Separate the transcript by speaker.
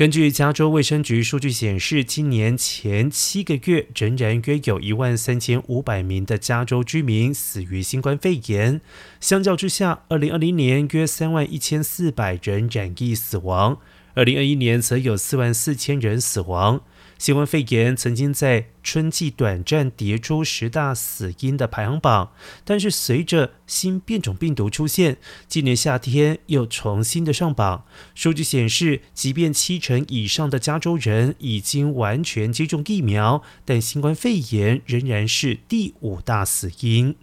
Speaker 1: 根据加州卫生局数据显示，今年前七个月仍然约有一万三千五百名的加州居民死于新冠肺炎。相较之下，二零二零年约三万一千四百人染疫死亡，二零二一年则有四万四千人死亡。新冠肺炎曾经在春季短暂跌出十大死因的排行榜，但是随着新变种病毒出现，今年夏天又重新的上榜。数据显示，即便七成以上的加州人已经完全接种疫苗，但新冠肺炎仍然是第五大死因。